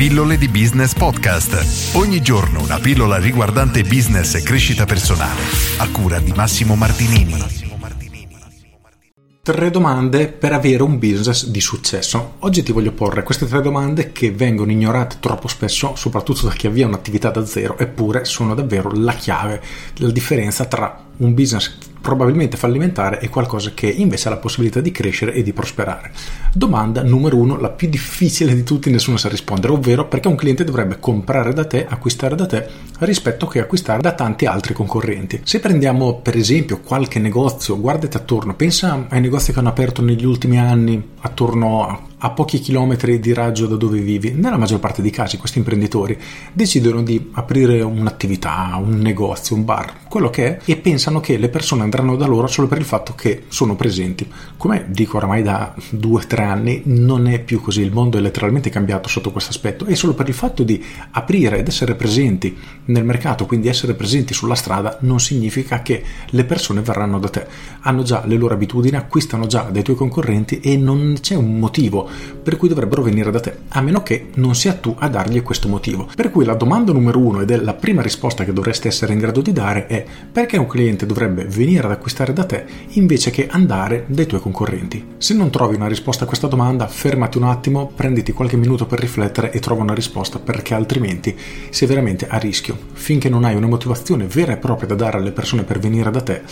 Pillole di Business Podcast. Ogni giorno una pillola riguardante business e crescita personale. A cura di Massimo Martinini. Tre domande per avere un business di successo. Oggi ti voglio porre queste tre domande che vengono ignorate troppo spesso, soprattutto da chi avvia un'attività da zero, eppure sono davvero la chiave, la differenza tra un business probabilmente fallimentare è qualcosa che invece ha la possibilità di crescere e di prosperare. Domanda numero uno, la più difficile di tutti, nessuno sa rispondere, ovvero perché un cliente dovrebbe comprare da te, acquistare da te, rispetto che acquistare da tanti altri concorrenti. Se prendiamo per esempio qualche negozio, guardati attorno, pensa ai negozi che hanno aperto negli ultimi anni attorno a a pochi chilometri di raggio da dove vivi, nella maggior parte dei casi questi imprenditori decidono di aprire un'attività, un negozio, un bar, quello che è, e pensano che le persone andranno da loro solo per il fatto che sono presenti. Come dico oramai da due o tre anni, non è più così, il mondo è letteralmente cambiato sotto questo aspetto e solo per il fatto di aprire ed essere presenti nel mercato, quindi essere presenti sulla strada, non significa che le persone verranno da te. Hanno già le loro abitudini, acquistano già dai tuoi concorrenti e non c'è un motivo per cui dovrebbero venire da te, a meno che non sia tu a dargli questo motivo. Per cui la domanda numero uno ed è la prima risposta che dovresti essere in grado di dare è perché un cliente dovrebbe venire ad acquistare da te invece che andare dai tuoi concorrenti. Se non trovi una risposta a questa domanda, fermati un attimo, prenditi qualche minuto per riflettere e trova una risposta perché altrimenti sei veramente a rischio. Finché non hai una motivazione vera e propria da dare alle persone per venire da te,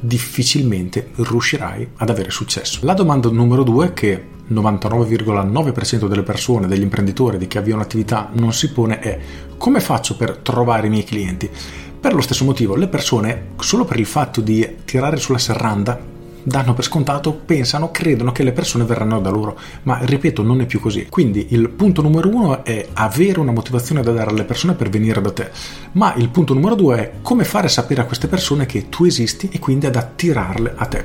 difficilmente riuscirai ad avere successo. La domanda numero due che 99,9% delle persone, degli imprenditori, di chi avvia un'attività non si pone è come faccio per trovare i miei clienti? Per lo stesso motivo, le persone, solo per il fatto di tirare sulla serranda, danno per scontato, pensano, credono che le persone verranno da loro, ma ripeto, non è più così. Quindi il punto numero uno è avere una motivazione da dare alle persone per venire da te, ma il punto numero due è come fare sapere a queste persone che tu esisti e quindi ad attirarle a te.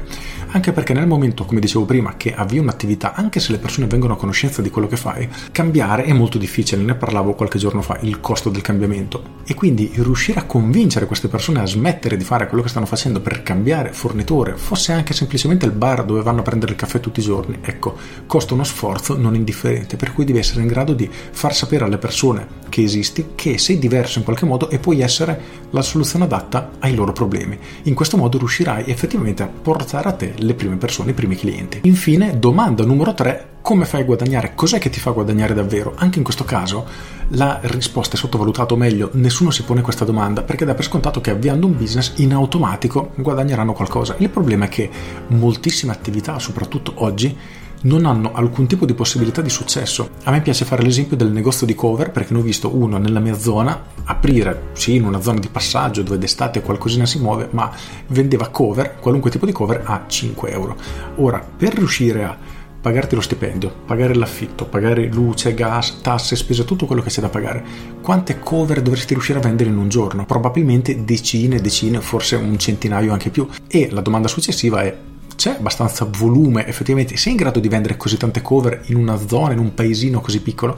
Anche perché nel momento, come dicevo prima, che avvii un'attività, anche se le persone vengono a conoscenza di quello che fai, cambiare è molto difficile, ne parlavo qualche giorno fa, il costo del cambiamento. E quindi riuscire a convincere queste persone a smettere di fare quello che stanno facendo per cambiare fornitore, fosse anche semplicemente semplicemente il bar dove vanno a prendere il caffè tutti i giorni, ecco, costa uno sforzo non indifferente, per cui devi essere in grado di far sapere alle persone che esisti che sei diverso in qualche modo e puoi essere la soluzione adatta ai loro problemi. In questo modo riuscirai effettivamente a portare a te le prime persone, i primi clienti. Infine, domanda numero 3, come fai a guadagnare? Cos'è che ti fa guadagnare davvero? Anche in questo caso la risposta è sottovalutata o meglio, nessuno si pone questa domanda perché dà per scontato che avviando un business in automatico guadagneranno qualcosa. Il problema è che moltissime attività, soprattutto oggi, non hanno alcun tipo di possibilità di successo. A me piace fare l'esempio del negozio di cover perché ne ho visto uno nella mia zona aprire, sì, in una zona di passaggio dove d'estate qualcosina si muove, ma vendeva cover, qualunque tipo di cover a 5 euro. Ora, per riuscire a pagarti lo stipendio, pagare l'affitto, pagare luce, gas, tasse, spese, tutto quello che c'è da pagare. Quante cover dovresti riuscire a vendere in un giorno? Probabilmente decine, decine, forse un centinaio anche più. E la domanda successiva è c'è abbastanza volume effettivamente sei in grado di vendere così tante cover in una zona in un paesino così piccolo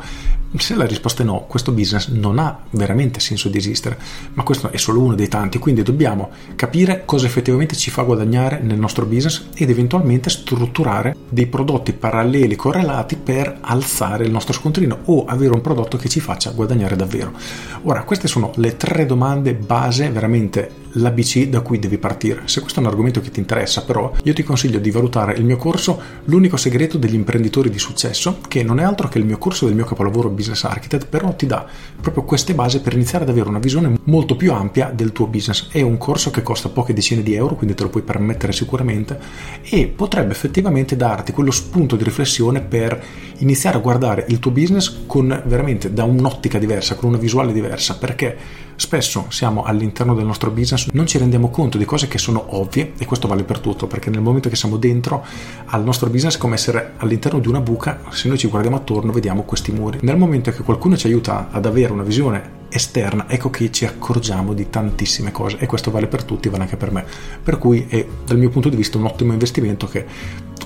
se la risposta è no, questo business non ha veramente senso di esistere, ma questo è solo uno dei tanti, quindi dobbiamo capire cosa effettivamente ci fa guadagnare nel nostro business ed eventualmente strutturare dei prodotti paralleli correlati per alzare il nostro scontrino o avere un prodotto che ci faccia guadagnare davvero. Ora, queste sono le tre domande base, veramente l'ABC da cui devi partire. Se questo è un argomento che ti interessa, però, io ti consiglio di valutare il mio corso L'unico segreto degli imprenditori di successo, che non è altro che il mio corso del mio capolavoro business architect, però ti dà proprio queste basi per iniziare ad avere una visione molto più ampia del tuo business. È un corso che costa poche decine di euro, quindi te lo puoi permettere sicuramente e potrebbe effettivamente darti quello spunto di riflessione per iniziare a guardare il tuo business con veramente da un'ottica diversa, con una visuale diversa, perché spesso siamo all'interno del nostro business, non ci rendiamo conto di cose che sono ovvie e questo vale per tutto, perché nel momento che siamo dentro al nostro business è come essere all'interno di una buca, se noi ci guardiamo attorno vediamo questi muri. Nel momento che qualcuno ci aiuta ad avere una visione esterna, ecco che ci accorgiamo di tantissime cose e questo vale per tutti, vale anche per me. Per cui è dal mio punto di vista un ottimo investimento che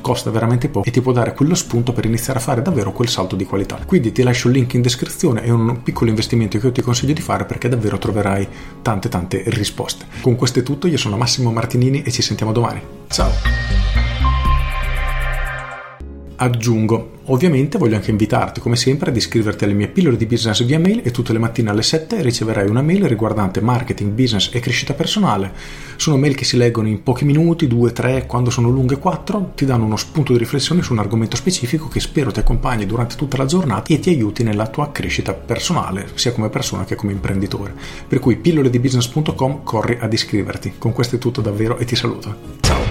costa veramente poco e ti può dare quello spunto per iniziare a fare davvero quel salto di qualità. Quindi ti lascio il link in descrizione, è un piccolo investimento che io ti consiglio di fare perché davvero troverai tante tante risposte. Con questo è tutto, io sono Massimo Martinini e ci sentiamo domani. Ciao! Aggiungo. Ovviamente voglio anche invitarti, come sempre, ad iscriverti alle mie pillole di business via mail e tutte le mattine alle 7 riceverai una mail riguardante marketing, business e crescita personale. Sono mail che si leggono in pochi minuti, 2, 3, quando sono lunghe 4, ti danno uno spunto di riflessione su un argomento specifico che spero ti accompagni durante tutta la giornata e ti aiuti nella tua crescita personale, sia come persona che come imprenditore. Per cui pilloledibusiness.com corri ad iscriverti. Con questo è tutto davvero e ti saluto.